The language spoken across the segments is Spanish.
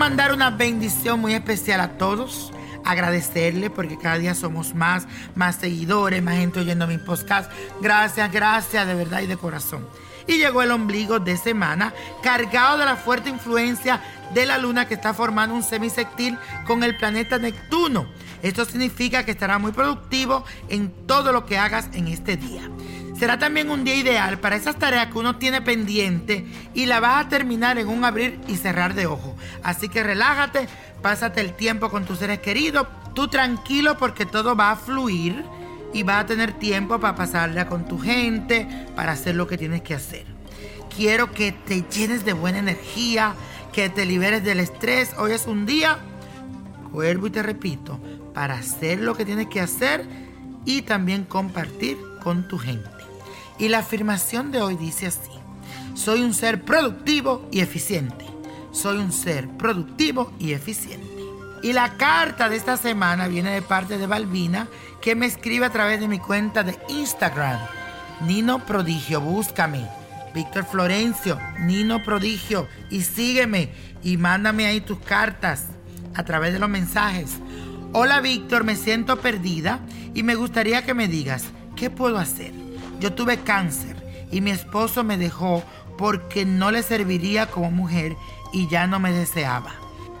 mandar una bendición muy especial a todos agradecerle porque cada día somos más, más seguidores, más gente oyendo mi podcast. Gracias, gracias de verdad y de corazón. Y llegó el ombligo de semana cargado de la fuerte influencia de la luna que está formando un semisectil con el planeta Neptuno. Esto significa que estará muy productivo en todo lo que hagas en este día. Será también un día ideal para esas tareas que uno tiene pendiente y la vas a terminar en un abrir y cerrar de ojo. Así que relájate, pásate el tiempo con tus seres queridos, tú tranquilo porque todo va a fluir y vas a tener tiempo para pasarla con tu gente, para hacer lo que tienes que hacer. Quiero que te llenes de buena energía, que te liberes del estrés. Hoy es un día, vuelvo y te repito, para hacer lo que tienes que hacer y también compartir con tu gente. Y la afirmación de hoy dice así, soy un ser productivo y eficiente. Soy un ser productivo y eficiente. Y la carta de esta semana viene de parte de Balbina, que me escribe a través de mi cuenta de Instagram. Nino Prodigio, búscame. Víctor Florencio, Nino Prodigio, y sígueme y mándame ahí tus cartas a través de los mensajes. Hola Víctor, me siento perdida y me gustaría que me digas, ¿qué puedo hacer? Yo tuve cáncer y mi esposo me dejó porque no le serviría como mujer y ya no me deseaba.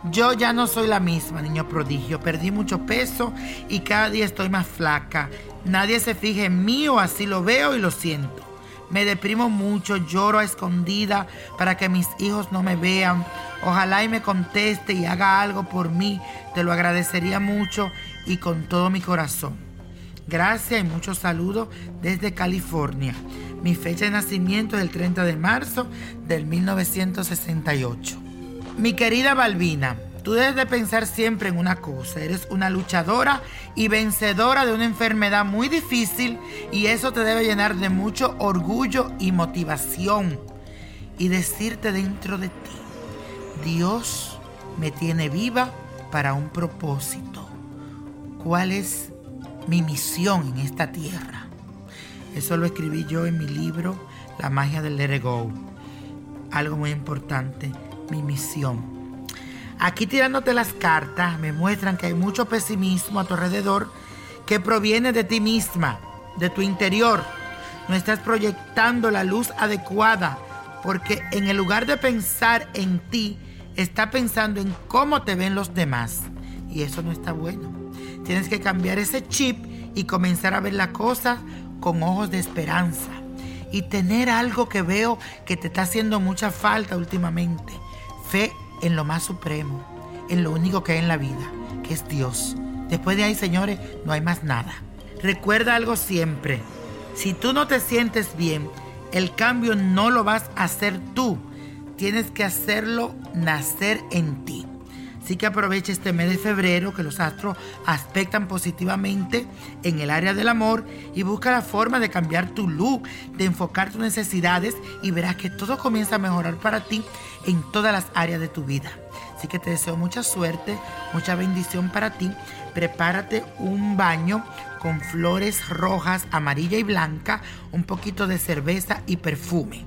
Yo ya no soy la misma, niño prodigio. Perdí mucho peso y cada día estoy más flaca. Nadie se fija en mí o así lo veo y lo siento. Me deprimo mucho, lloro a escondida para que mis hijos no me vean. Ojalá y me conteste y haga algo por mí. Te lo agradecería mucho y con todo mi corazón. Gracias y muchos saludos desde California. Mi fecha de nacimiento es el 30 de marzo del 1968. Mi querida Balbina, tú debes de pensar siempre en una cosa. Eres una luchadora y vencedora de una enfermedad muy difícil y eso te debe llenar de mucho orgullo y motivación. Y decirte dentro de ti, Dios me tiene viva para un propósito. ¿Cuál es mi misión en esta tierra. Eso lo escribí yo en mi libro La magia del Let Go. Algo muy importante, mi misión. Aquí tirándote las cartas me muestran que hay mucho pesimismo a tu alrededor que proviene de ti misma, de tu interior. No estás proyectando la luz adecuada porque en el lugar de pensar en ti, está pensando en cómo te ven los demás. Y eso no está bueno. Tienes que cambiar ese chip y comenzar a ver la cosa con ojos de esperanza. Y tener algo que veo que te está haciendo mucha falta últimamente. Fe en lo más supremo, en lo único que hay en la vida, que es Dios. Después de ahí, señores, no hay más nada. Recuerda algo siempre. Si tú no te sientes bien, el cambio no lo vas a hacer tú. Tienes que hacerlo nacer en ti. Así que aprovecha este mes de febrero que los astros aspectan positivamente en el área del amor y busca la forma de cambiar tu look, de enfocar tus necesidades y verás que todo comienza a mejorar para ti en todas las áreas de tu vida. Así que te deseo mucha suerte, mucha bendición para ti. Prepárate un baño con flores rojas, amarilla y blanca, un poquito de cerveza y perfume.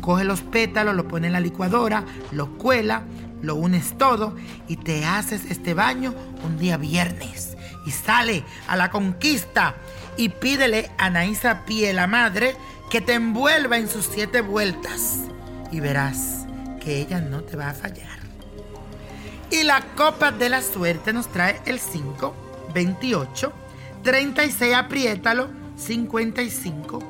Coge los pétalos, lo pone en la licuadora, lo cuela, lo unes todo y te haces este baño un día viernes. Y sale a la conquista y pídele a Naisa Pie, la madre, que te envuelva en sus siete vueltas. Y verás que ella no te va a fallar. Y la copa de la suerte nos trae el 5, 28, 36, apriétalo, 55.